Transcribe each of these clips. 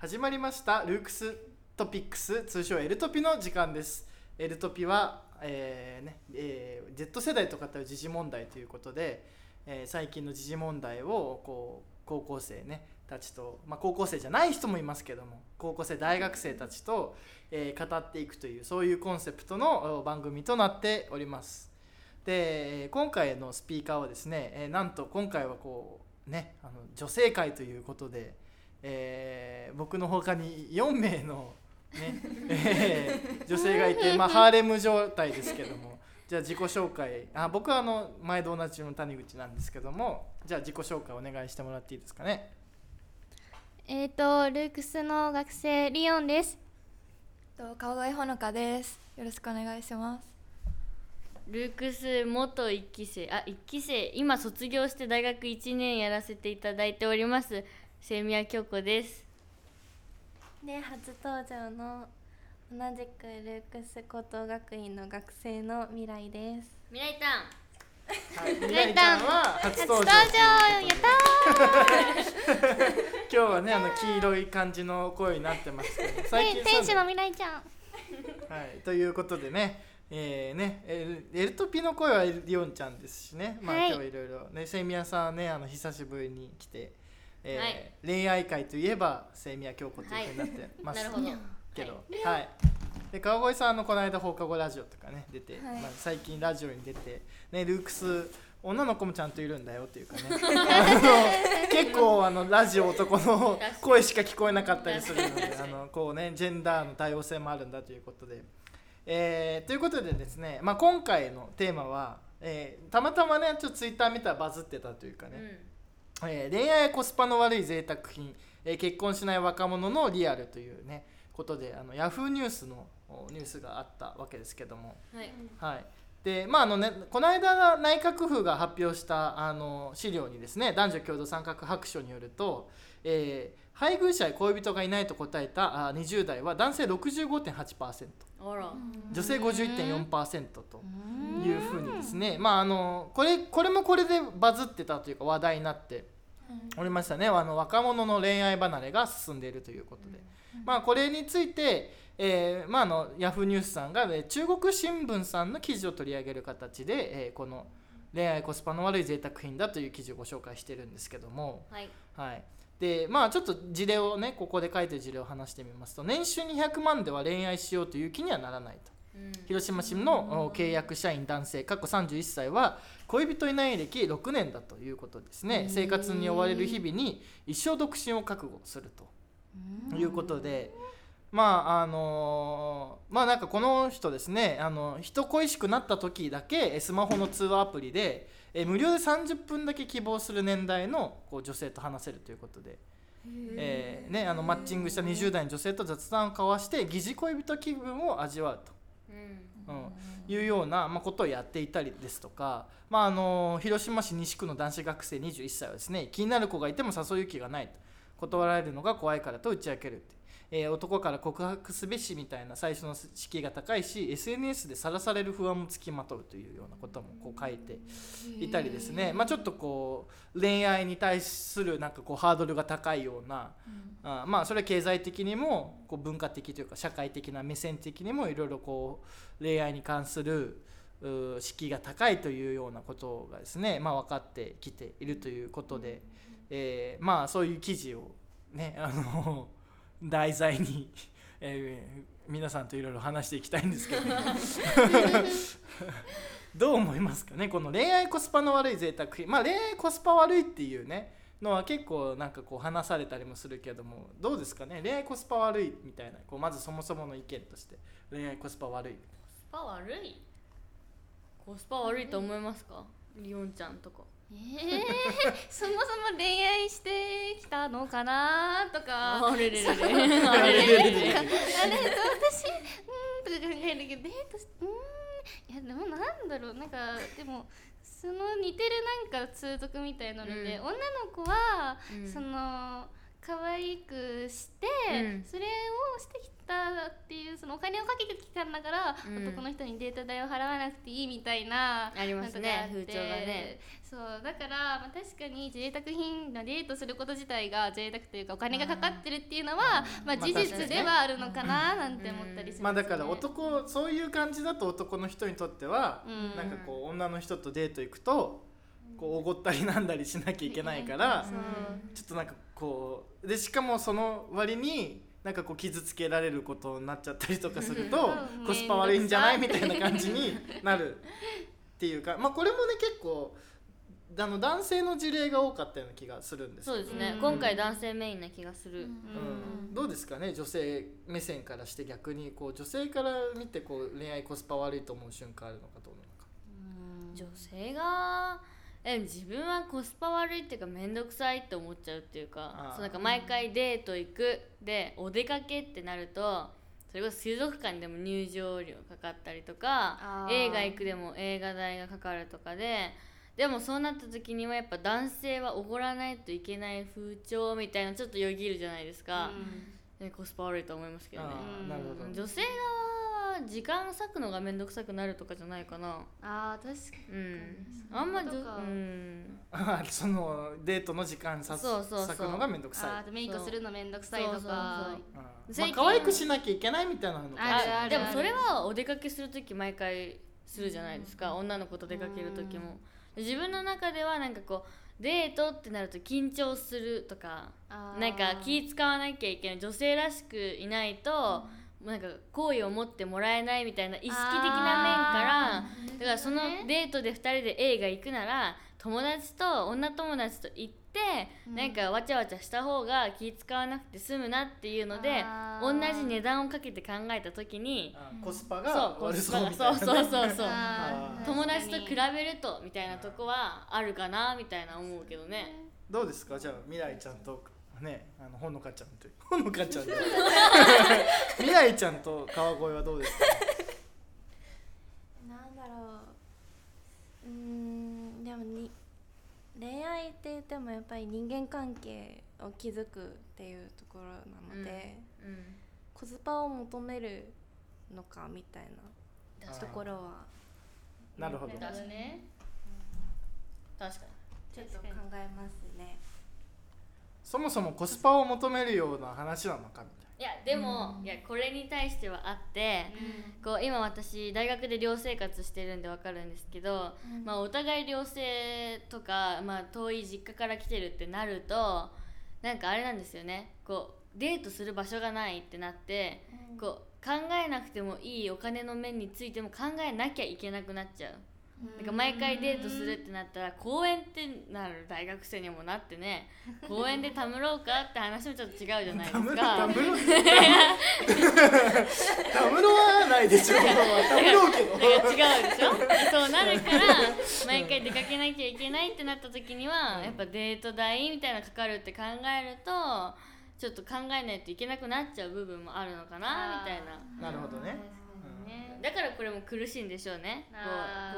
始まりましたルークストピックス通称エルトピの時間です。エルトピは、えーねえー Z 世代と語る時事問題ということで、えー最近の時事問題をこう高校生ねたちと、まあ、高校生じゃない人もいますけども高校生大学生たちと、えー語っていくというそういうコンセプトの番組となっております。で今回のスピーカーはですね、えーなんと今回はこうねあの女性会ということで、えー僕の他に4名の、ね えー女性がいて、まあ、ハーレム状態ですけども。じゃあ自己紹介。あ僕はあの前と同じの谷口なんですけども。じゃあ自己紹介お願いしてもらっていいですかね。えっ、とルークスの学生リオンです。と川越ほのかです。よろしくお願いします。ルークス元一期生。あ一期生。今卒業して大学1年やらせていただいております清宮京子です。で初登場の同じくルークス高等学院の学生の未来です。未来たんはい、みなりちゃんは初登場。初登場やった今日はね あの黄色い感じの声になってますけどー。最近天天使の未来ちゃん。はい、ということでねえー、ねエルエルトピの声はリオンちゃんですしね、まあ、はい。今日はいろいろねセイミヤさんはねあの久しぶりに来て、えーはい。恋愛会といえばセイミヤ京子というふうになってます、なるほど。けどはい、で川越さんあのこの間放課後ラジオとかね出て、はい。まあ、最近ラジオに出て、ね、ルークス女の子もちゃんといるんだよっていうかね。あの結構あのラジオ男の声しか聞こえなかったりするのであのこうねジェンダーの多様性もあるんだということで。えーということでですね、まあ、今回のテーマは、えーたまたまねちょっとツイッター見たらバズってたというかね、えー恋愛やコスパの悪い贅沢品、えー結婚しない若者のリアルというねことであのヤフーニュースのおニュースがあったわけですけども、うんはい。はい。でまああのね、この間内閣府が発表したあの資料にですね男女共同参画白書によると、えー配偶者や恋人がいないと答えたあ20代は男性65.8%あら女性51.4%というふうにですね。まああのこれこれもこれでバズってたというか話題になっておりましたね。あの若者の恋愛離れが進んでいるということで、まあこれについて、えーまあ、あのヤフーニュースさんが、ね、中国新聞さんの記事を取り上げる形で、えーこの恋愛コスパの悪い贅沢品だという記事をご紹介してるんですけども、はい。はい、でまあちょっと事例をねここで書いてる事例を話してみますと年収200万では恋愛しようという気にはならないと。うん。広島市のお契約社員男性過去31歳は恋人いない歴6年だということですね。生活に追われる日々に一生独身を覚悟すると。いうことでまああのまあなんかこの人ですねあの人恋しくなった時だけえスマホの通話アプリでえ無料で30分だけ希望する年代のこう女性と話せるということで。えー。ね、あのマッチングした20代の女性と雑談を交わして疑似恋人気分を味わうと。うん。うん、いうような、まあ、ことをやっていたりですとか、まあ、あの広島市西区の男子学生21歳はですね気になる子がいても誘う気がないと。断られるのが怖いからと打ち明けるって、えー男から告白すべしみたいな最初の敷居が高いし SNS でさらされる不安もつきまとうというようなこともこう書いていたりですね、まあ、ちょっとこう恋愛に対するなんかこうハードルが高いような、あまあそれは経済的にもこう文化的というか社会的な目線的にもいろいろこう恋愛に関するう敷居が高いというようなことがですね、まあ、分かってきているということで、えーまあそういう記事をねあの題材に、えー皆さんといろいろ話していきたいんですけど。どう思いますかね？この恋愛コスパの悪い贅沢品。まあ恋愛コスパ悪いっていうねのは結構なんかこう話されたりもするけども。どうですかね？恋愛コスパ悪いみたいな。こうまずそもそもの意見として。恋愛コスパ悪い。コスパ悪い？コスパ悪いと思いますか？リオンちゃんとかえー、そもそも恋愛してきたのかな？とか。あれれれれあ あれれれれれ私うんとか考えるけどデートしうんいやでもなんだろうなんかでもその似てるなんか通俗みたいなので、うん。女の子は、うん。その可愛くして、うん。それをしてきたっていうそのお金をかけてきたんだから、うん。男の人にデート代を払わなくていいみたいなありますね風潮がね。そうだから、まあ、確かに贅沢品なデートすること自体が贅沢というかお金がかかってるっていうのは、まあ、事実ではあるのかななんて思ったりするんですよね。まあだから男そういう感じだと男の人にとっては、うん。なんかこう女の人とデート行くとこうおごったりなんだりしなきゃいけないから、ちょっとなんかこうでしかもその割になんかこう傷つけられることになっちゃったりとかするとうん。コスパ悪いんじゃないみたいな感じになるっていうかまあこれもね結構あの男性の事例が多かったような気がするんですけど。そうですね、うん。今回男性メインな気がする、うん、どうですかね？女性目線からして逆にこう女性から見てこう恋愛コスパ悪いと思う瞬間あるのかどうなのか。女性がえ自分はコスパ悪いっていうか面倒くさいって思っちゃうっていうかそうなんか毎回デート行くでお出かけってなるとそれこそ水族館でも入場料かかったりとか映画行くでも映画代がかかるとかででもそうなった時にはやっぱ男性はおごらないといけない風潮みたいなちょっとよぎるじゃないですか、ねコスパ悪いと思いますけどね。女性側は時間割くのが面倒くさくなるとかじゃないかな。あー確かに。うん。あんまじょそうん。あそのデートの時間さそうそうそう。割くのがめんどくさい。あーあとメイクするのめんどくさいとか。そうそうそう。うんまあ最近可愛くしなきゃいけないみたいなのか。もしれないある。でもそれはお出かけする時毎回するじゃないですか。女の子と出かける時も。自分の中ではなんかこうデートってなると緊張するとかあー。なんか気使わなきゃいけない。女性らしくいないとなんか好意を持ってもらえないみたいな意識的な面からだからそのデートで2人で映画行くなら友達と女友達と行って、なんかわちゃわちゃした方が気使わなくて済むなっていうのであ同ーじ値段をかけて考えた時にあコスパそうが悪コスパがそうみたいな、ね、そうそうそうそう友達と比べるとみたいなとこはあるかなみたいな思うけどね。どうですか？じゃあ未来ちゃんとねあのほのかちゃんという。ほのかちゃんと未来ちゃんと川越はどうですか？なんだろう。うーんでもに恋愛って言ってもやっぱり人間関係を築くっていうところなので、うんコスパを求めるのかみたいなところはなるほど。確かにね。確かちょっと考えますね。そもそもコスパを求めるような話なのかみたいにいやでも、いやこれに対してはあって、こう今私大学で寮生活してるんでわかるんですけど、まあ、お互い寮生とか、まあ、遠い実家から来てるってなるとなんかあれなんですよね。こうデートする場所がないってなって、こう考えなくてもいいお金の面についても考えなきゃいけなくなっちゃう。なんか毎回デートするってなったら公園ってなる大学生にもなってね 公園でたむろうかって話もちょっと違うじゃないです な。か。たむろ、たむろ、たむろはないでしょ。たむろうけど。なんか違うでしょそうなるから毎回出かけなきゃいけないってなった時にはやっぱデート代みたいなのかかるって考えるとちょっと考えないといけなくなっちゃう部分もあるのかなみたいななるほどね。だからこれも苦しいんでしょうね。こ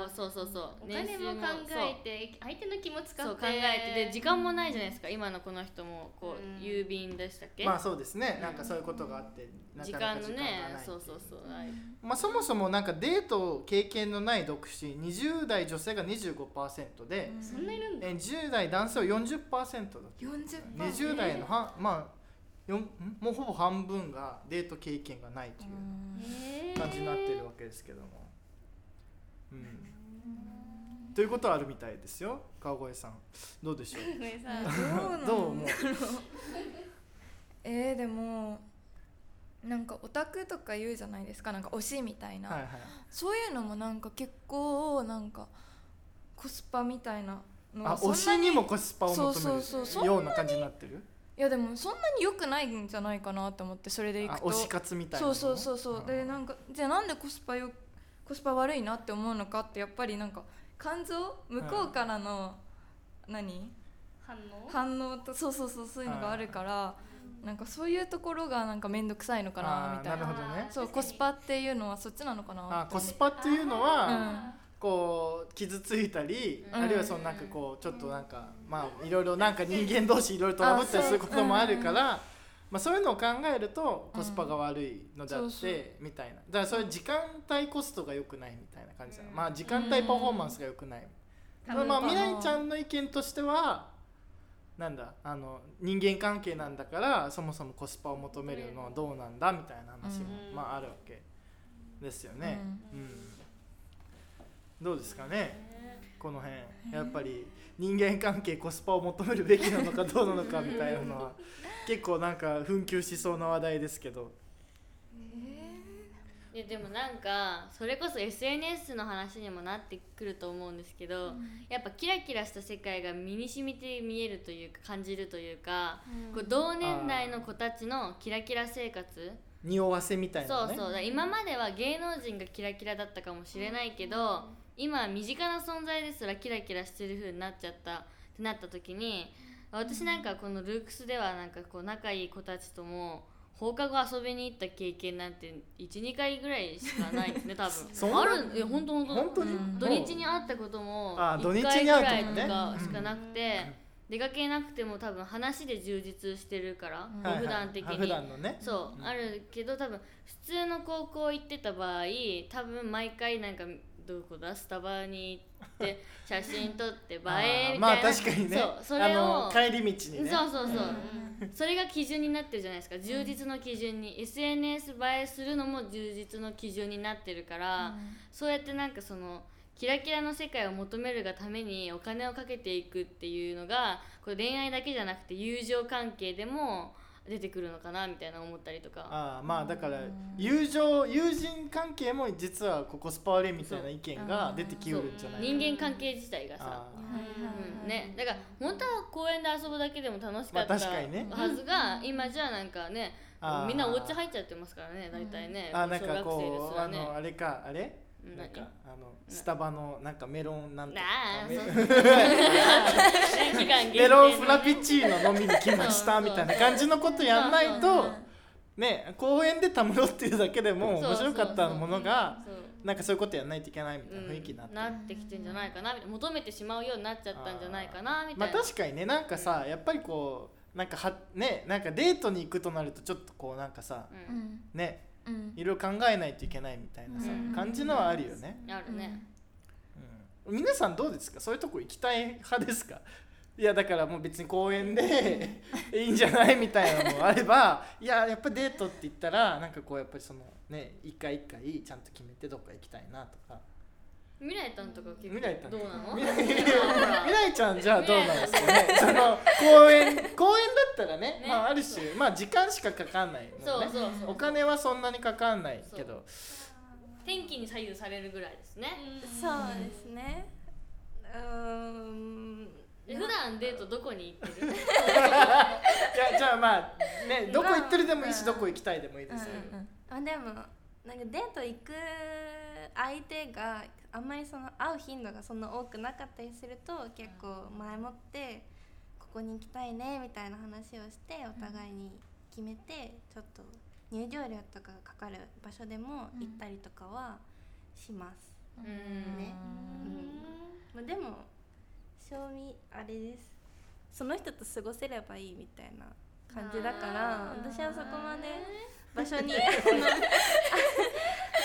うこうそうそうそう。お金も考えて相手の気も使ってそう考えて。で時間もないじゃないですか。今のこの人もこう、うん。郵便でしたっけ、まあそうですね。なんかそういうことがあって、な時かなか間のね。そうそうそう、はい。まあそもそもなんかデート経験のない独身、20代女性が25%で、そんないるんだ。え10代男性は40%だと。40% 20代の半まあよもうほぼ半分がデート経験がないという感じになってるわけですけども。うん。ということはあるみたいですよ。川越さん。どうでしょう？どう思う？えー、でもなんかオタクとか言うじゃないですか。なんか推しみたいな、はいはい。そういうのもなんか結構なんかコスパみたいなのあ推しにもコスパを求めるような感じになってる？いやでもそんなに良くないんじゃないかなと思ってそれでいくと。あ推し活みたいなの？そうそうそうそう。でなんかじゃあなんでコスパよコスパ悪いなって思うのかってやっぱりなんか感情向こうからの、何？反応？反応とそうそうそうそういうのがあるからなんかそういうところがなんか面倒くさいのかなみたいな。なるほどね。そうコスパっていうのはそっちなのかなあコスパっていうのは、うんこう傷ついたり、うん。あるいはそのなんかこうちょっとなんかまあいろいろなんか人間同士いろいろトラブったりすることもあるから、まあ、そういうのを考えるとコスパが悪いのであって、みたいな。だからそれ時間帯コストが良くないみたいな感じだ、うん。まあ時間帯パフォーマンスが良くない、多分まあ未来ちゃんの意見としてはなんだあの人間関係なんだからそもそもコスパを求めるのはどうなんだみたいな話も、うん。まああるわけですよね、うんどうですかね？この辺。やっぱり人間関係コスパを求めるべきなのかどうなのかみたいなのは 結構なんか紛糾しそうな話題ですけど。いやでもなんかそれこそ SNS の話にもなってくると思うんですけど、やっぱキラキラした世界が身に染みて見えるというか感じるというか、こう同年代の子たちのキラキラ生活。匂わせみたいなのね。そうそう。今までは芸能人がキラキラだったかもしれないけど、今は身近な存在ですらキラキラしてる風になっちゃったってなった時に私なんかこのルークスではなんかこう仲いい子たちとも放課後遊びに行った経験なんて12回ぐらいしかないですね多分。そんな？あるいや本当本当本当に、うん。土日に会ったこともあ土日1回にぐらいとかしかなくて、出かけなくても多分話で充実してるから、うん。はいはい普段的に、あ普段のね。そう、うん。あるけど多分普通の高校行ってた場合多分毎回なんかどこだスタバに行って 写真撮って映えみたいな。まあ確かにね。そうそれを帰り道にね。そうそうそう、それが基準になってるじゃないですか。充実の基準に、SNS 映えするのも充実の基準になってるから、そうやってなんかそのキラキラの世界を求めるがためにお金をかけていくっていうのがこれ恋愛だけじゃなくて友情関係でも出てくるのかなみたいな思ったりとか。ああまあだから友情友人関係も実はこうコスパ悪いみたいな意見が出てきうるんじゃないか人間関係自体がさ。あうん。ね、だから本当は公園で遊ぶだけでも楽しかったまあ確かにね。はずが、今じゃなんかねみんなお家入っちゃってますからね大体ね、あなんか小学生ですこうあのあれかあれ？うんなんかあのスタバのなんかメロンなんとか。ああメロン。フラピチーノ飲みに来ましたみたいな感じのことやんないとね公園でたむろっていうだけでも面白かったものがそうなんかそういうことやんないといけないみたいな雰囲気になって。なってきてんじゃないかなみたいな。求めてしまうようになっちゃったんじゃないかなみたまあいな、確かにねなんかさやっぱりこうなんかはねなんかデートに行くとなるとちょっとこうなんかさねうんいろいろ考えないといけないみたいなさうん。感じのはあるよね、あるね、うん、皆さんどうですか？そういうとこ行きたい派ですか？いやだからもう別に公園で いいんじゃないみたいなのもあればいややっぱデートって言ったらなんかこうやっぱりそのね一回一回ちゃんと決めてどっか行きたいなとか未来たんとか結未来たん構どうなの？未来ちゃんじゃあどうなんですかね。その公園公園だったらね。ね。まあある種まあ時間しかかかんないそのね。うそうそう。お金はそんなにかかんないけど。天気に左右されるぐらいですね、そうですね。うーん。で普段デートどこに行ってる？いやじゃあまあねどこ行ってるでもいいしうんどこ行きたいでもいいですよ、あでもなんかデート行く相手があんまりその会う頻度がそんな多くなかったりすると結構前もってここに行きたいねみたいな話をしてお互いに決めてちょっと入場料とかがかかる場所でも行ったりとかはします、うん。ね。うん。まあ、でも賞味あれです。その人と過ごせればいいみたいな感じだから私はそこまで場所に。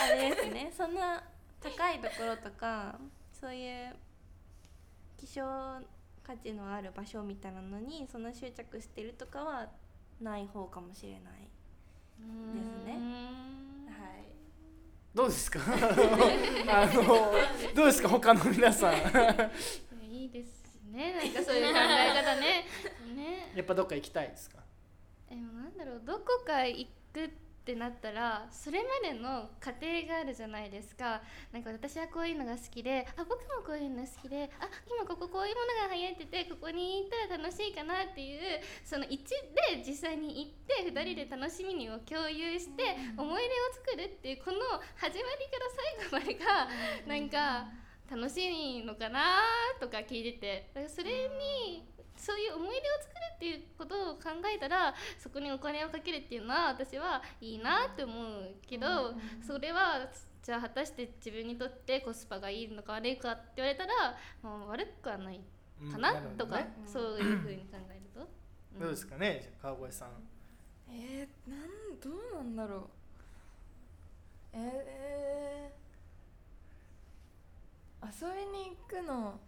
あれですね。そんな高いところとかそういう希少価値のある場所みたいなのにそんな執着してるとかはない方かもしれない。ですね。はい。どうですか？あのどうですか？他の皆さん。いいですね。なんかそういう考え方ね。ね。やっぱどっか行きたいですか？でもなんだろう。どこか行くってなったらそれまでの過程があるじゃないですか。なんか私はこういうのが好きであ僕もこういうの好きであ今こここういうものが流行っててここに行ったら楽しいかなっていうその1で実際に行って2人で楽しみにを共有して思い出を作るっていうこの始まりから最後までがなんか楽しいのかなとか聞いててそれにそういう思い出を作るっていうことを考えたらそこにお金をかけるっていうのは私はいいなって思うけど、それはじゃあ果たして自分にとってコスパがいいのか悪いかって言われたら、まあ、悪くはないかなうん。とか、ね。そういうふうに考えると。どうですかね？川越さん。えー、なんどうなんだろう。えー、遊びに行くの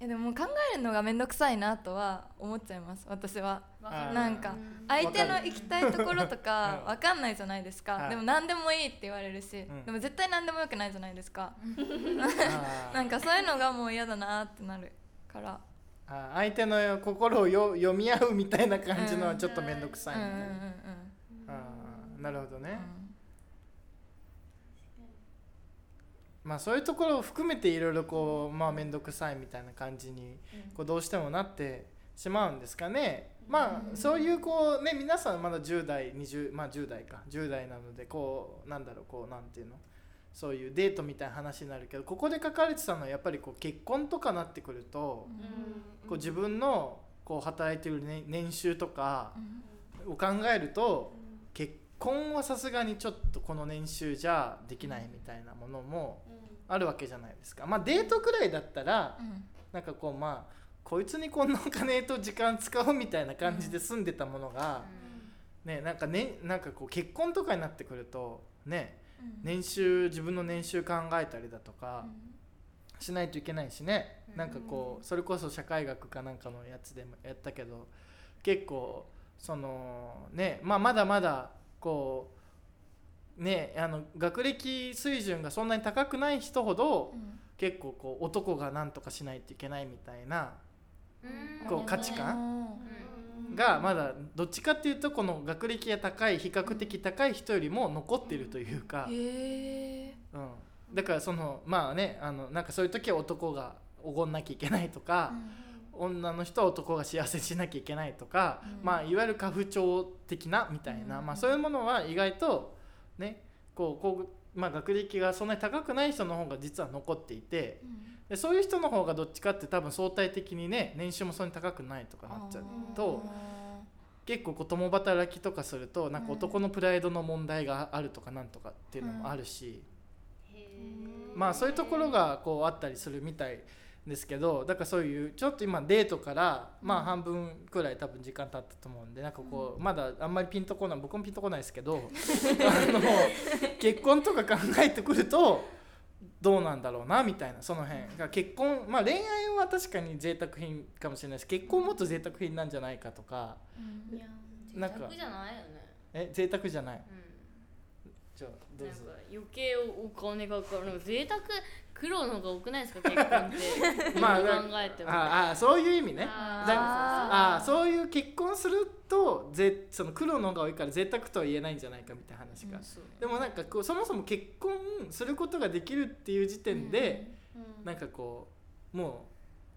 えでも考えるのが面倒くさいなとは思っちゃいます私は。なんかうん。相手の行きたいところとかうんわかんないじゃないですか、はいでも何でもいいって言われるし、ん。でも絶対何でもよくないじゃないですか、なんかそういうのがもう嫌だなってなるから。相手の心をよ読み合うみたいな感じのはちょっと面倒くさいみたいな、なるほどね、うんまあそういうところを含めていろいろこうまあ面倒くさいみたいな感じにこうどうしてもなってしまうんですかね。まあそういうこうね皆さんまだ10代20まあ10代か。10代なのでこうなんだろうこうなんていうの。そういうデートみたいな話になるけどここで書かれてたのはやっぱりこう結婚とかなってくるとこう自分のこう働いてる、ね、年収とかを考えると結婚はさすがにちょっとこの年収じゃできないみたいなものもあるわけじゃないですか。まあデートくらいだったらうん。なんかこうまあこいつにこんなお金と時間使うみたいな感じで住んでたものが、ねなんかねなんかこう結婚とかになってくるとね年収自分の年収考えたりだとかしないといけないしね、なんかこうそれこそ社会学かなんかのやつでもやったけど結構そのねまあまだまだこうねあの学歴水準がそんなに高くない人ほど、うん。結構こう男が何とかしないといけないみたいなうん。こう価値観うん。がまだどっちかっていうとこの学歴が高い比較的高い人よりも残ってるというか、うん、だからそのまあねあのなんかそういう時は男がおごんなきゃいけないとか、女の人は男が幸せにしなきゃいけないとか、うん。まあいわゆる家父長的なみたいな、うん。まあ、そういうものは意外とねこうこう、まあ、学歴がそんなに高くない人の方が実は残っていてでそういう人の方がどっちかって多分相対的にね年収もそんなに高くないとかなっちゃうと結構こう共働きとかするとなんか男のプライドの問題があるとかなんとかっていうのもあるし、まあそういうところがこうあったりするみたいですけどだからそういうちょっと今デートからまあ半分くらい多分時間経ったと思うんでなんかこうまだあんまりピンとこない僕もピンとこないですけど あの結婚とか考えてくるとどうなんだろうなみたいなその辺が。結婚まあ恋愛は確かに贅沢品かもしれないです結婚もっと贅沢品なんじゃないかとか。いやなんか贅沢じゃないよね。え贅沢じゃない。うんじゃあどうぞ。余計お金がかかる。贅沢苦労の方が多くないですか結婚って。まあ考えても。ああそういう意味ね。ああそういう結婚するとぜその苦労の方が多いから贅沢とは言えないんじゃないかみたいな話が、そう。でもなんかこうそもそも結婚することができるっていう時点で、うん。なんかこうも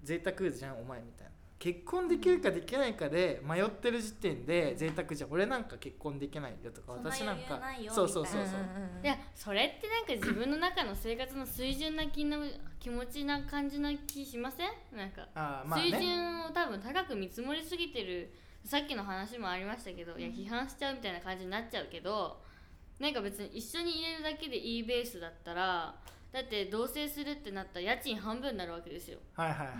う贅沢じゃんお前みたいな結婚できるかできないかで迷ってる時点で贅沢じゃん。俺なんか結婚できないよとか私なんか余裕ないよそうそうそうそう、いやそれってなんか自分の中の生活の水準な気の気持ちな感じな気しません？なんかあーまあ水ね準を多分高く見積もりすぎてる。さっきの話もありましたけど、いや批判しちゃうみたいな感じになっちゃうけどなんか別に一緒に入れるだけでいいベースだったらだって同棲するってなったら家賃半分になるわけですよ。はいはいはいは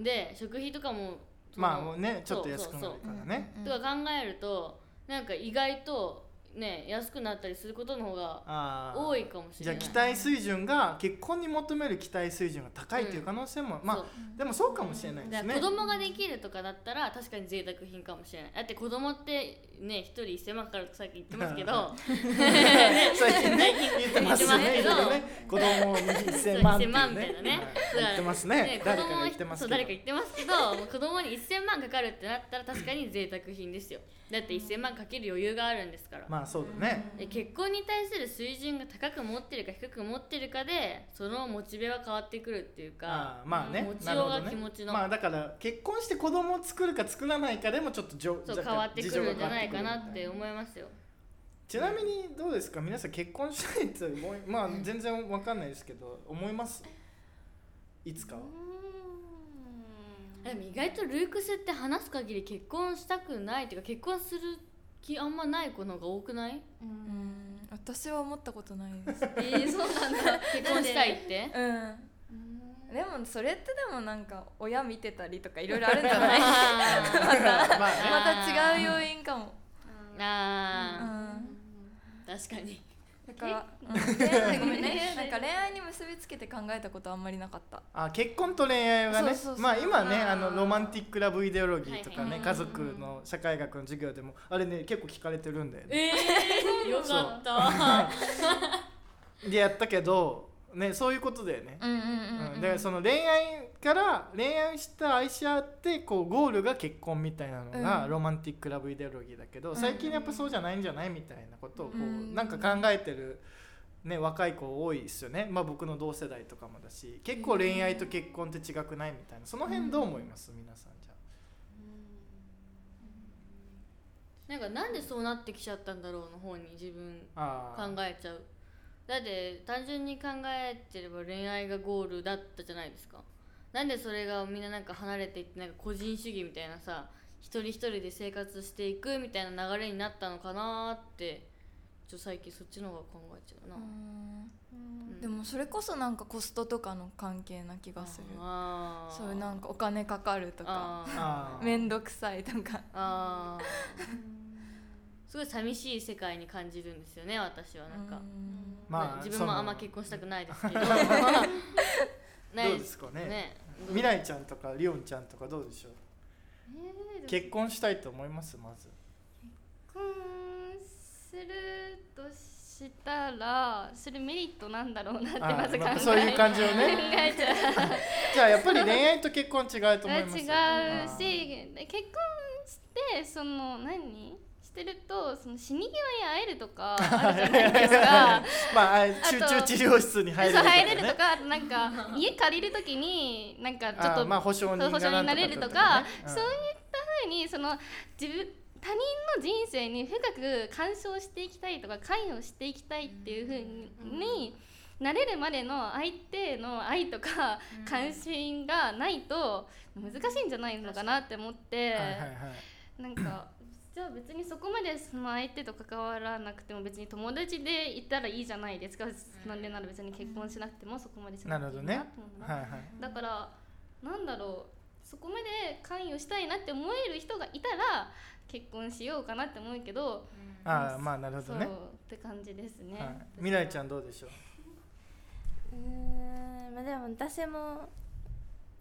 い、で食費とかもまあもうねちょっと安くなるからね。とか考えるとなんか意外とね安くなったりすることの方が多いかもしれない。じゃあ期待水準が結婚に求める期待水準が高いっていう可能性も、まそう。あでもそうかもしれないですね。子供ができるとかだったら確かに贅沢品かもしれない。だって子供ってね一人1000万かかるとさっき言ってますけど。最近ね。言ってますね。けね子供に1000万っていう1000万みたいなね。はい言ってますね。誰かが言ってますけど。そう誰か言ってますけど子供に1000万かかるってなったら確かに贅沢品ですよだって1000万かける余裕があるんですから、まあそうだね。で結婚に対する水準が高く持ってるか低く持ってるかでそのモチベは変わってくるっていうかあーまあね。持ちようが気持ちの、まあだから結婚して子供を作るか作らないかでもちょっとじょそう変わってくるんじゃないかなって思いますよ。ちなみにどうですか？皆さん結婚したいって思いまあ全然わかんないですけど思います？いつかはでも意外とルークスって話す限り結婚したくないっていうか結婚する気あんまない子の方が多くない？うん。私は思ったことないです。えー、そうなんだ。結婚したいって？うん。でもそれってでもなんか親見てたりとかいろいろあるんじゃない？あ またまた違う要因かも。あうん。ー確かにだから、うん、ごめんね。なんか恋愛に結びつけて考えたことあんまりなかったあ結婚と恋愛はねまあ今ねあのロマンティックラブイデオロギーとかはいはい。ね家族の社会学の授業でもあれね結構聞かれてるんだよね。えー、よかったでやったけどねそういうことだよね。うんうんうん、う、うん。ん、だからその恋愛から恋愛した愛し合ってこうゴールが結婚みたいなのがうん。ロマンティックラブイデオロギーだけど、ん。最近やっぱそうじゃないんじゃないみたいなことをこう、うん。なんか考えてる、ね、若い子多いですよね、まあ、僕の同世代とかもだし結構恋愛と結婚って違くないみたいな。その辺どう思います、皆さんじゃなんかなんでそうなってきちゃったんだろうの方に自分考えちゃうだって単純に考えてれば恋愛がゴールだったじゃないですか。なんでそれがみんななんか離れていってなんか個人主義みたいなさ一人一人で生活していくみたいな流れになったのかなってちょ最近そっちの方が考えちゃうな、でもそれこそなんかコストとかの関係な気がする。そういうなんかお金かかるとか。面倒 くさいとかすごい寂しい世界に感じるんですよね私はなんか、うん。まあ自分もあんま結婚したくないですけど。ど ないうですかね。ね。未来ちゃんとかリオンちゃんとかどうでしょう？えー、結婚したいと思います？まず。結婚するとしたらそれメリットなんだろうなってあまず考えまあそういう感じを考ねえちゃう。じゃあやっぱり恋愛と結婚違うと思います？違うしで結婚してその何？してるとその死に際に会えるとか あるじゃないですか。まああ集中治療室に入れるとか、ね、そう入れるとかなんか家借りるときになんかちょっとあまあ保証人になれるとかなんね。そういったふうにその自分他人の人生に深く干渉していきたいとか関与していきたいっていうふうになれるまでの相手の愛とか関心がないと難しいんじゃないのかなって思って、なんかじゃあ別にそこまでその相手と関わらなくても別に友達でいたらいいじゃないですか、なんでなら別に結婚しなくてもそこまでしなくていいなと思うなはいはい。だからなんだろうそこまで関与したいなって思える人がいたら結婚しようかなって思うけど、ああまあなるほそうどね、って感じですね、はい、未来ちゃんどうでしょう？うーんまあでも私も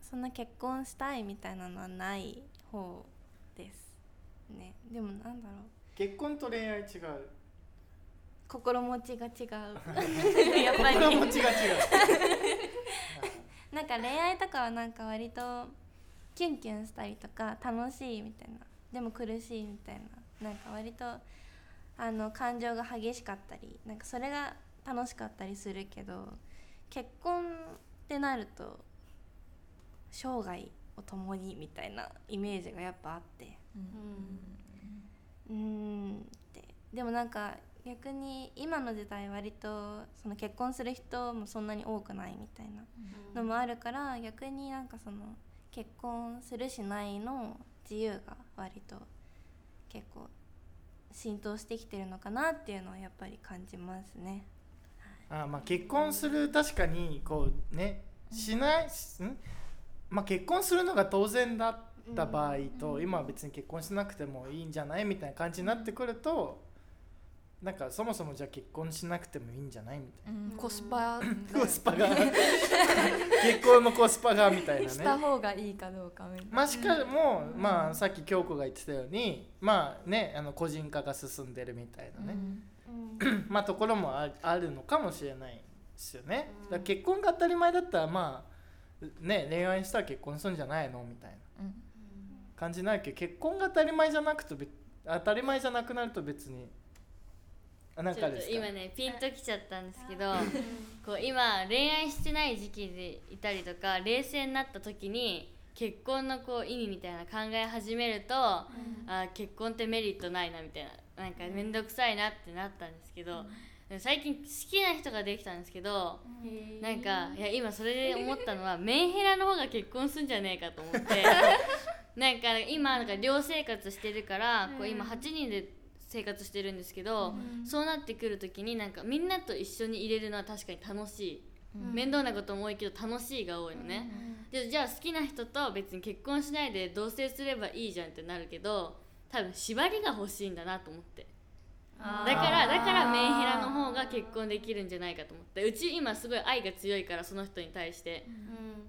そんな結婚したいみたいなのはない方ですねでもなんだろう。結婚と恋愛違う。心持ちが違う。やっぱり。心持ちが違う。なんか恋愛とかはなんか割とキュンキュンしたりとか楽しいみたいな。でも苦しいみたいな。なんか割とあの感情が激しかったり。なんかそれが楽しかったりするけど結婚ってなると生涯を共にみたいなイメージがやっぱあって。うーんってでもなんか逆に今の時代割とその結婚する人もそんなに多くないみたいなのもあるから逆になんかその結婚するしないの自由が割と結構浸透してきてるのかなっていうのはやっぱり感じますね。あまあ結婚する確かにこうねしない、ん？まあ結婚するのが当然だった場合と、今は別に結婚しなくてもいいんじゃないみたいな感じになってくるとなんかそもそもじゃあ結婚しなくてもいいんじゃないみたいうん。コスパな、コスパが。結婚のコスパがみたいなしたね方がいいかどうかみたいな。まあしかも、まあさっき京子が言ってたようにまあねあの個人化が進んでるみたいなね、まあところもああるのかもしれないですよね。だ結婚が当たり前だったらまあね恋愛したら結婚するんじゃないのみたいな。うん感じになるけど結婚が当たり前じゃなくとべ当たり前じゃなくなると別にあなんかですか？今ねピンときちゃったんですけどこう今恋愛してない時期でいたりとか冷静になった時に結婚のこう意味みたいな考え始めると、あ結婚ってメリットないなみたいななんか面倒くさいなってなったんですけど、最近好きな人ができたんですけど、なんかいや今それで思ったのは メンヘラの方が結婚すんじゃねえかと思ってなんか今なんか寮生活してるから、こう今8人で生活してるんですけど、そうなってくる時になんかみんなと一緒に入れるのは確かに楽しい、面倒なことも多いけど楽しいが多いのね、でじゃあ好きな人と別に結婚しないで同棲すればいいじゃんってなるけど多分縛りが欲しいんだなと思って。だからだからメンヘラの方が結婚できるんじゃないかと思って。うち今すごい愛が強いからその人に対して。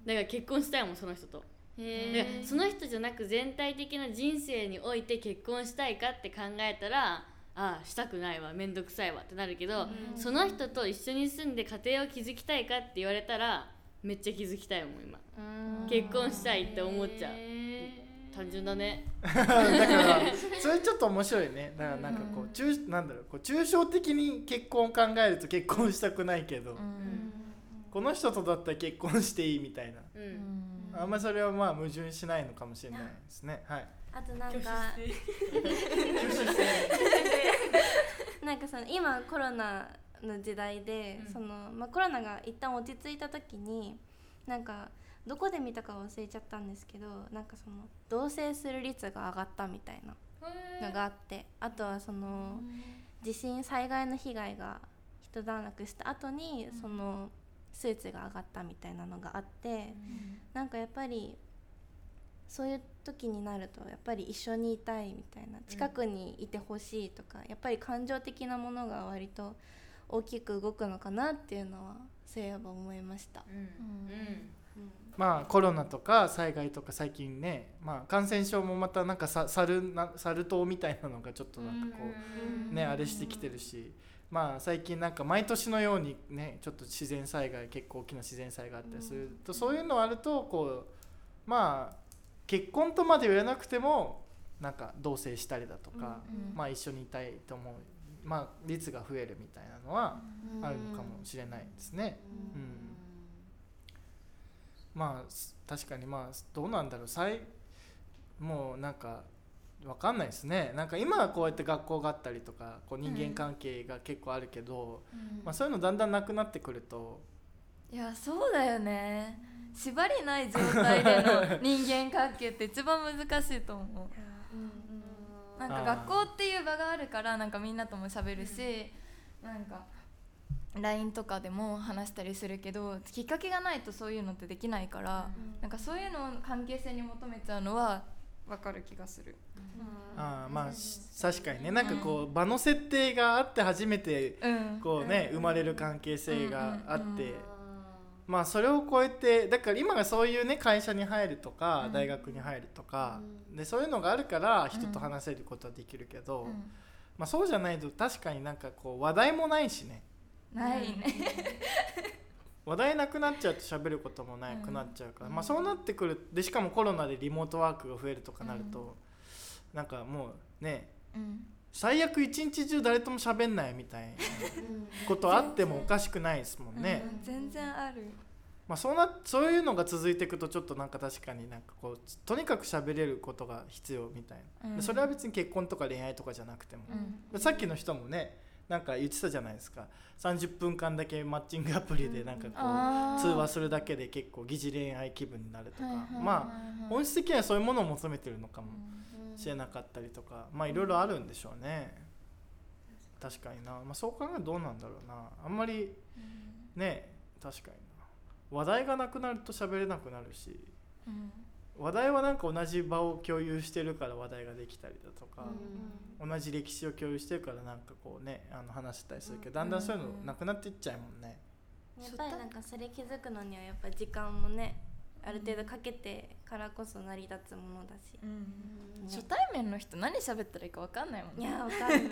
だから結婚したいもんその人と。へでその人じゃなく全体的な人生において結婚したいかって考えたらああしたくないわ面倒くさいわってなるけど、その人と一緒に住んで家庭を築きたいかって言われたらめっちゃ築きたいもん今。結婚したいって思っちゃう。単純だね。だから それちょっと面白いね。だからなんかこう抽なんだろうこう抽象的に結婚を考えると結婚したくないけど、この人とだったら結婚していいみたいな。うん、あんまりそれはまあ矛盾しないのかもしれないですね。はい。あとなんか。なんかその今コロナの時代で、そのまあ、コロナが一旦落ち着いた時になんかどこで見たか忘れちゃったんですけどなんかその同棲する率が上がったみたいなのがあってあとはその地震災害の被害が一段落した後にその数値が上がったみたいなのがあってなんかやっぱりそういう時になるとやっぱり一緒にいたいみたいな近くにいてほしいとか、やっぱり感情的なものが割と大きく動くのかなっていうのはそういえば思いました。うん。うん。まあコロナとか災害とか最近ね、まあ、感染症もまたなんかさサルなサル痘みたいなのがちょっとなんかこうねあれしてきてるしまあ最近なんか毎年のようにねちょっと自然災害結構大きな自然災害があったりするとそういうのあるとこうまあ結婚とまで言わなくてもなんか同棲したりだとか、まあ一緒にいたいと思うまあ率が増えるみたいなのはあるのかもしれないですね。うん。まあす確かにまあどうなんだろう。最もうなんかわかんないですね。なんか今はこうやって学校があったりとかこう人間関係が結構あるけど、まあ、そういうのだんだんなくなってくると。いやそうだよね。縛りない状態での 人間関係って一番難しいと思う。なんか学校っていう場があるからなんかみんなとも喋るし、なんか LINE とかでも話したりするけどきっかけがないとそういうのってできないから、なんかそういうのを関係性に求めちゃうのは分かる気がする。あーまあし確かにね。なんかこう場の設定があって初めてうん。こうね生まれる関係性があって。まあそれを超えてだから今がそういうね会社に入るとか大学に入るとかでそういうのがあるから人と話せることはできるけどうん。まあそうじゃないと確かになんかこう話題もないしね。ないね。話題なくなっちゃうと喋ることもなくなっちゃうから、まあそうなってくるでしかもコロナでリモートワークが増えるとかなると、なんかもうねうん。最悪一日中誰とも喋んないみたいなことあってもおかしくないですもんね、うん。全然ある。まあ、そうなそういうのが続いていくとちょっとなんか確かになんかこうとにかく喋れることが必要みたいな、うん。でそれは別に結婚とか恋愛とかじゃなくても、うん。さっきの人もねなんか言ってたじゃないですか。30分間だけマッチングアプリでなんかこう、通話するだけで結構疑似恋愛気分になるとか、まあ本質的にはそういうものを求めてるのかもしれなかったりとか。まあいろいろあるんでしょうね。確かにな、まあ、そう考えるとどうなんだろうな。あんまりね確かにな。話題がなくなると喋れなくなるし。うん話題はなんか同じ場を共有してるから話題ができたりだとか、同じ歴史を共有してるからなんかこうねあの話したりするけどだんだんそういうのなくなっていっちゃうもんね、やっぱりなんかそれ気づくのにはやっぱ時間もねある程度かけてからこそ成り立つものだし、うん。初対面の人何喋ったらいいか分かんないもんいねやわかる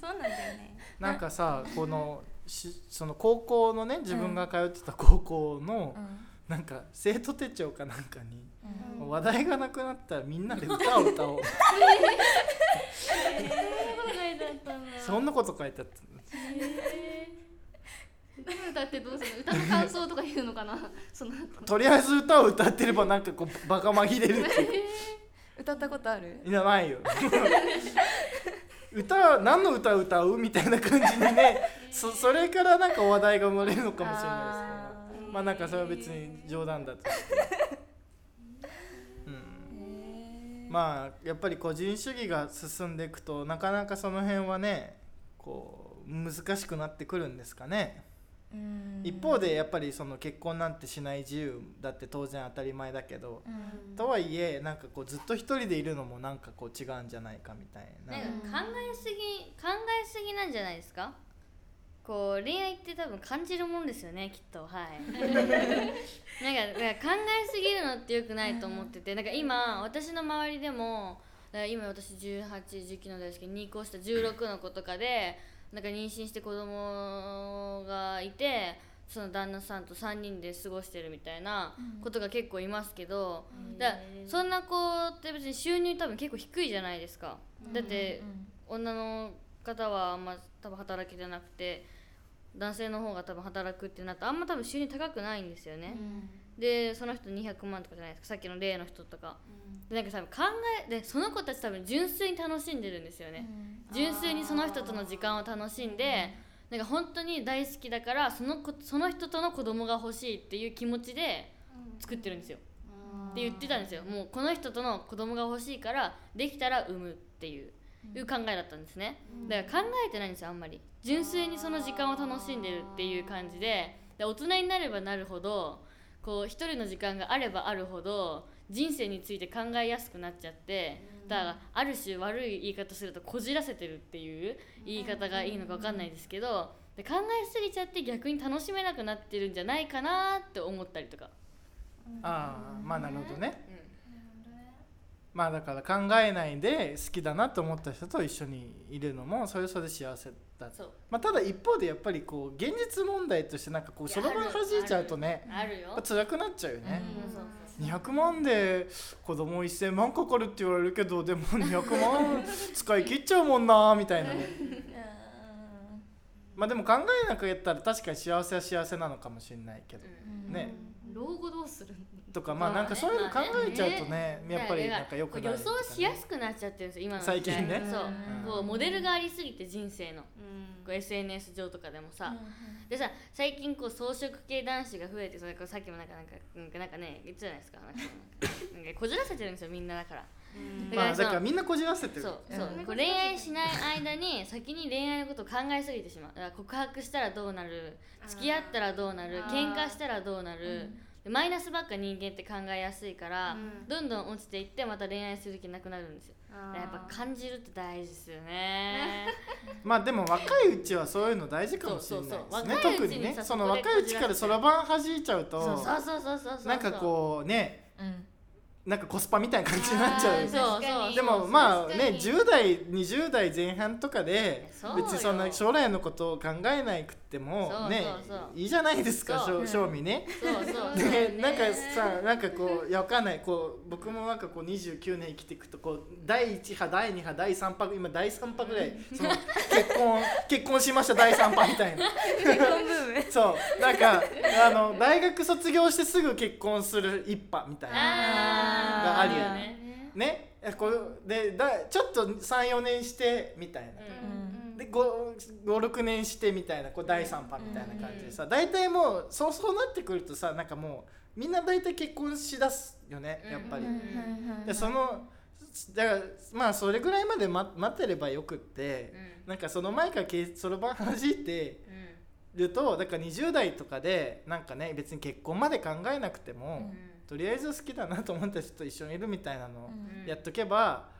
そうなんだよね。なんかさこのしその高校のね自分が通ってた高校のなんか生徒手帳かなんかにうん。うん話題がなくなったらみんなで歌を歌おう。そんなこと書いてあった歌ってどうするの？歌の感想とか言うのかな？その後とりあえず歌を歌ってればなんかこうバカ紛れる歌ったことある？いやないよ。歌何の歌を歌う？みたいな感じにね。そそれからなんか話題が生まれるのかもしれないですけどまあなんかそれは別に冗談だとして、うん、まあやっぱり個人主義が進んでいくとなかなかその辺はねこう難しくなってくるんですかね。うん。一方でやっぱりその結婚なんてしない自由だって当然当たり前だけどうん。とはいえなんかこうずっと一人でいるのもなんかこう違うんじゃないかみたいな。なんか考えすぎ考なんじゃないですか？こう恋愛って多分感じるもんですよねきっと。はい。なんかなんか考えすぎるのってよくないと思っててなんか今私の周りでも今私1819の大好きに2個下16の子とかでなんか妊娠して子供がいてその旦那さんと3人で過ごしてるみたいなことが結構いますけど、だからそんな子って別に収入多分結構低いじゃないですか、だって女の方はあんま多分働けてなくて男性の方が多分働くってなったらあんま多分収入高くないんですよね、でその人200万とかじゃないですか。さっきの例の人とか、でなんか多分考えでその子たち多分純粋に楽しんでるんですよね、純粋にその人との時間を楽しんで、なんか本当に大好きだからその子その人との子供が欲しいっていう気持ちで作ってるんですよ、って言ってたんですよ。もうこの人との子供が欲しいからできたら産むっていう,、いう考えだったんですね。だから考えてないんですよあんまり。純粋にその時間を楽しんでるっていう感じで。で大人になればなるほどこう一人の時間があればあるほど人生について考えやすくなっちゃってだからある種悪い言い方するとこじらせてるっていう言い方がいいのか分かんないですけどで考えすぎちゃって逆に楽しめなくなってるんじゃないかなって思ったりとか。ああまあなるほどね、まあだから考えないで好きだなと思った人と一緒にいるのもそれはそれで幸せだ。そう。まあ、ただ一方でやっぱりこう現実問題としてなんかこうその場に弾いちゃうとねあ辛くなっちゃうよね、うんそうそう200万で子供1000万かかるって言われるけどでも200万 使い切っちゃうもんなみたいなね。まあでも考えなくやったら確かに幸せは幸せなのかもしれないけど、うん。ね。老後どうするとかまあまあなんかそういうの考えちゃうとねね。やっぱりなんか良くない予想しやすくなっちゃってるんですよ今の最近ね。そう。うん。こうモデルがありすぎて人生の。こう SNS 上とかでもさ、でさ最近こう草食系男子が増えてそれこそさっきもなんかなんかなんかなんかね言ってたじゃないですか。なんかなんかこじらせてるんですよみんなだから。まあそのだからみんなこじらせてる。そうそう、こう恋愛しない間に先に恋愛のことを考えすぎてしまう。告白したらどうなる。付き合ったらどうなる。喧嘩したらどうなる、でマイナスばっか人間って考えやすいから、どんどん落ちていってまた恋愛する気なくなるんですよ。やっぱ感じるって大事ですよね。まあでも若いうちはそういうの大事かもしれないですね。特にねさその若いうちからそろばん弾いちゃうとそうそうそうそうなんかこうねうん。なんかコスパみたいな感じになっちゃうあーそうそうでもまあね10代20代前半とかでそうよ別にそんな将来のことを考えなくてもねいいじゃないですか正正味ね。でなんかさなんかこういやわかんない。こう僕もなんかこう29年生きていくとこう第1波第2波第3波今第3波ぐらいその結婚結婚しました第3波みたいな。そう。なんかあの大学卒業してすぐ結婚する一波みたいな。があるよね。ね。こうでだちょっと34年してみたいな、で56年してみたいなこう第3波みたいな感じでさ大体もうそうそうなってくるとさなんかもうみんな大体結婚しだすよねやっぱり。でそのだからまあそれぐらいまで待待ってればよくって、なんかその前からけそろばん弾いてるとだから20代とかでなんかね別に結婚まで考えなくても、とりあえず好きだなと思った人と一緒にいるみたいなのをやっとけば、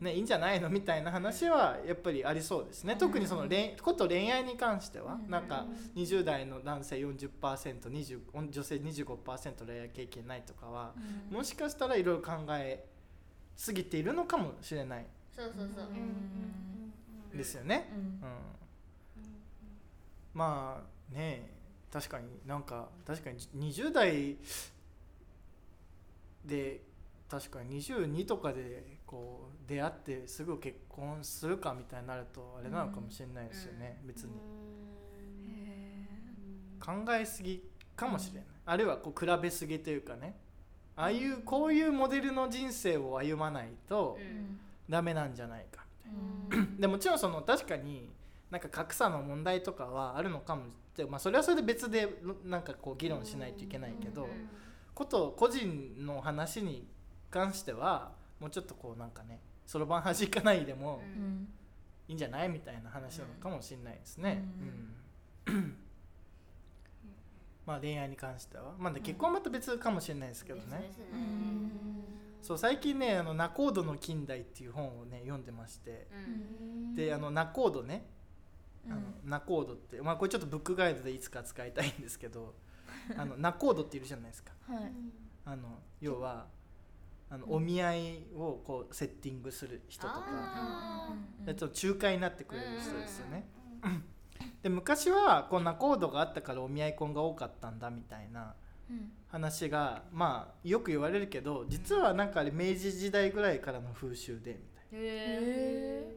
ね、いいんじゃないのみたいな話はやっぱりありそうですね、特にその恋こと恋愛に関しては、なんか20代の男性 40%20 女性25%恋愛経験ないとかは、もしかしたらいろいろ考えすぎているのかもしれない。そうそうそう。ですよね。うん。うん。まあね確かになんか確かに20代で確かに22とかでこう出会ってすぐ結婚するかみたいになるとあれなのかもしれないですよね、別に。考えすぎかもしれない、あるいはこう比べすぎというかね。ああいうこういうモデルの人生を歩まないとダメなんじゃないか。でもちろんその確かになんか格差の問題とかはあるのかも。って、まあ、それはそれで別でなんかこう議論しないといけないけど、こと個人の話に関してはもうちょっとこうなんかねそろばん端かないでもうん。いいんじゃないみたいな話なのかもしれないですね。うん。まあ恋愛に関しては。まあ、ね、結婚はまた別かもしれないですけどね、そう最近ね「あの仲人の近代」っていう本をね読んでまして、であの仲人ね。あのナコードって、まあ、これちょっとブックガイドでいつか使いたいんですけど あのナコードっているじゃないですか。はい。あの要はあのお見合いをこうセッティングする人とか。あでちょっと仲介になってくれる人ですよね。で昔はこんなコードがあったからお見合い婚が多かったんだみたいなうん話がまあよく言われるけど実はなんかあれ明治時代ぐらいからの風習でみたいーへ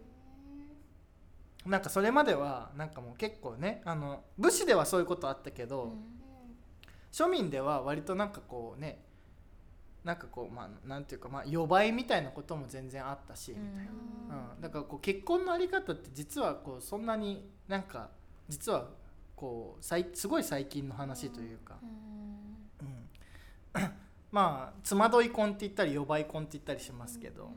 ななんかそれまではなんかもう結構ねあの武士ではそういうことあったけど、庶民では割となんかこうねなんかこうまあなんていうかまあ予売みたいなことも全然あったし、みたいな。うん、だからこう結婚のあり方って実はこうそんなになんか実はこうさいすごい最近の話というか、うん。まあつまどい婚って言ったり予売婚って言ったりしますけど、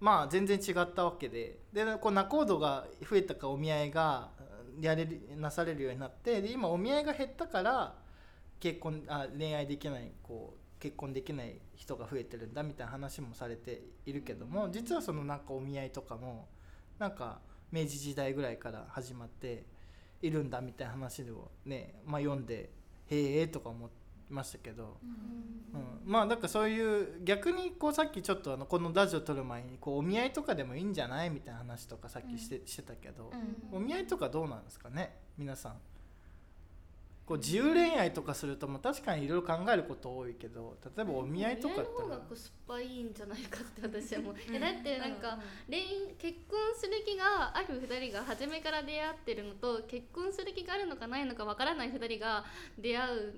まあ全然違ったわけで。でこう仲人が増えたかお見合いがうんやれるなされるようになってで今お見合いが減ったから結婚あ恋愛できないこう結婚できない人が増えてるんだみたいな話もされているけども実はそのなんかお見合いとかもなんか明治時代ぐらいから始まっているんだみたいな話をね、まあ、読んでへえとか思いましたけど、うん、まあだからそういう逆にこうさっきちょっとあのこのラジオ撮る前にこうお見合いとかでもいいんじゃないみたいな話とかさっきして,、してたけど、お見合いとかどうなんですかね皆さん。こう自由恋愛とかするとも確かにいろいろ考えること多いけど例えばお見合いとかだったら。恋愛の方がコスパいいん。じゃないかって私は思うえだってなん。か恋結婚する気がある2人が初めから出会ってるのと結婚する気があるのかないのかわからない2人が出会う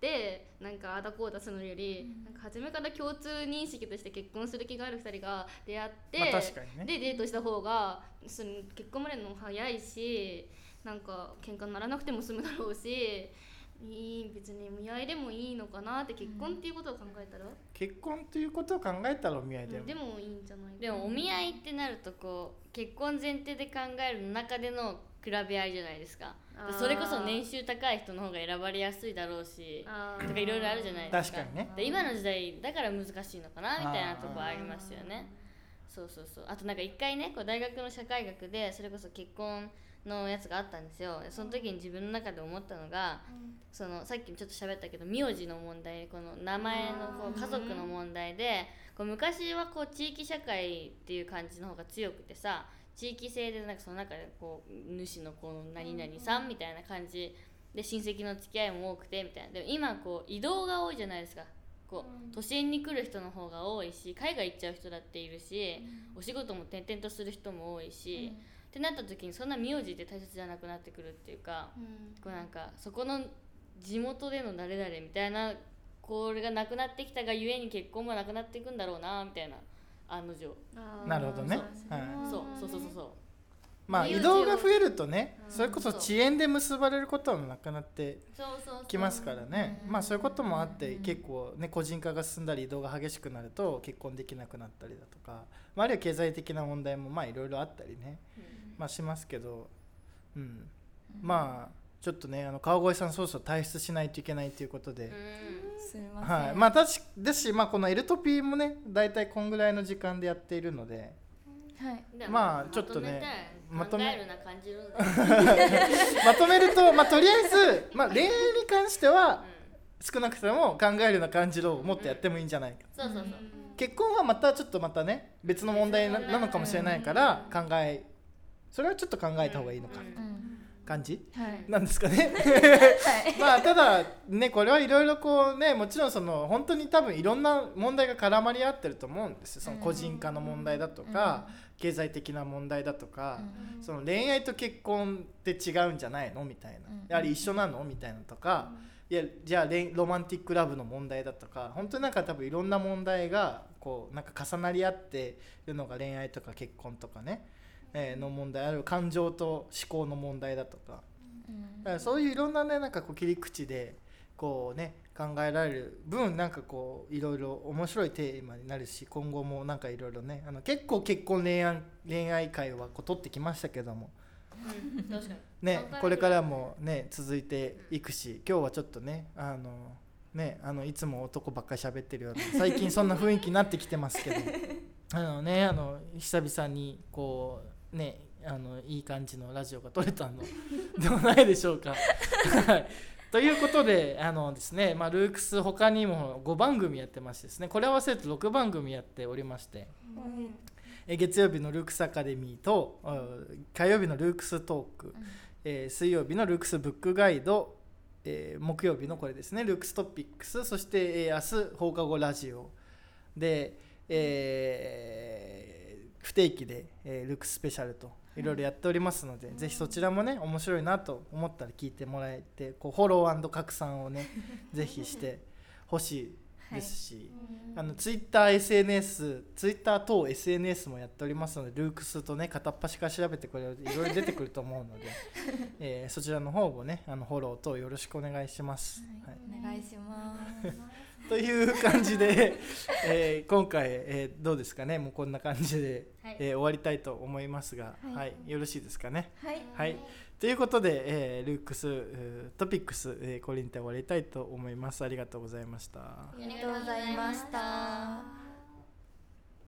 でなん。かあだこうだするのより、なん。か初めから共通認識として結婚する気がある2人が出会って、まあ確かにねでデートした方がその結婚までのも早いしなんか喧嘩にならなくても済むだろうしいい別に見合いでもいいのかなって結婚っていうことを考えたら、結婚ということを考えたらお見合いでも、でもいいんじゃないでもお見合いってなるとこう結婚前提で考える中での比べ合いじゃないですか。それこそ年収高い人の方が選ばれやすいだろうしとかいろいろあるじゃないですか。確かにね。で今の時代だから難しいのかなみたいなとこありますよね。そうそうそう。あとなんか一回ねこう大学の社会学でそれこそ結婚のやつがあったんですよ。その時に自分の中で思ったのがそのさっきもちょっと喋ったけど名字の問題この名前のこう家族の問題でこう昔はこう地域社会っていう感じの方が強くてさ地域性でなんかその中でこう主のこの何々さんみたいな感じで親戚の付き合いも多くてみたいな。でも今こう移動が多いじゃないですか。こう都心に来る人の方が多いし海外行っちゃう人だっているし、お仕事も転々とする人も多いし、ってなった時にそんな名字って大切じゃなくなってくるっていうか、こうなんかそこの地元での誰々みたいなこれがなくなってきたがゆえに結婚もなくなっていくんだろうなみたいな案の定。なるほどね。そうはいそうそう。そうそうそうまあ移動が増えるとね、うん。それこそ遅延で結ばれることもなくなってきますからね、まあそういうこともあって結構ね個人化が進んだり移動が激しくなると結婚できなくなったりだとか、まあ、あるいは経済的な問題もまあいろいろあったりね、まあしますけど、うん、まあちょっとねあの川越さんそろそろ退出しないといけないということで。うん。すいません、はい、まあ確かですし、まあ、このエルトピーもね大体こんぐらいの時間でやっているので。はい。まあちょっとねままとめ まとめると、まあ、とりあえず、まあ、恋愛に関しては少なくとも考えるような感じのをもっとやってもいいんじゃないか、そうそうそう。結婚はまたちょっとまたね別の問題ななのかもしれないから考えそれはちょっと考えた方がいいのか。うん。感じ？はい。なんですかね。はい。まあただねこれはいろいろこうねもちろんその本当に多分いろんな問題が絡まり合ってると思うんですよ。その個人化の問題だとか、経済的な問題だとか、その恋愛と結婚って違うんじゃないのみたいな、うん。やはり一緒なのみたいなとか、いやじゃあ恋ロマンティックラブの問題だとか。本当になんか多分いろんな問題がこうなんか重なり合っているのが恋愛とか結婚とかね、えーの問題あるいは感情と思考の問題だとか。だからそういういろんなねなんかこう切り口でこうね考えられる分なんかこういろいろ面白いテーマになるし今後もなんかいろいろねあの結構結婚恋愛恋愛会はこう取ってきましたけども。うん。確かに。ねこれからもね続いていくし今日はちょっとねあのねあのいつも男ばっかり喋ってるような最近そんな雰囲気になってきてますけど。あのねあの久々にこうねあのいい感じのラジオが撮れたの ではないでしょうか。はい。ということであのですね、まあ、ルークス他にも5番組やってましてですねこれ合わせると6番組やっておりまして、え月曜日のルークスアカデミーとうん火曜日のルークストーク、えー水曜日のルークスブックガイド、えー木曜日のこれですねルークストピックスそして、えー明日放課後ラジオで、えー不定期で、えールークススペシャルといろいろやっておりますので、ぜひそちらもね面白いなと思ったら聞いてもらえてこうフォロー拡散をね ぜひしてほしいですし、あのツイッター SNS ツイッター等 SNS もやっておりますのでルークスとね片っ端から調べてくれるといろいろ出てくると思うので、えーそちらの方もねあのフォロー等よろしくお願いします。はい。お願いします という感じで、えー今回、えーどうですかね。もうこんな感じで、はい。えー終わりたいと思いますが、はい。よろしいですかね。はい。はい、ということで、えールークス、えートピックス、えーこれにて終わりたいと思います。ありがとうございました。ありがとうございました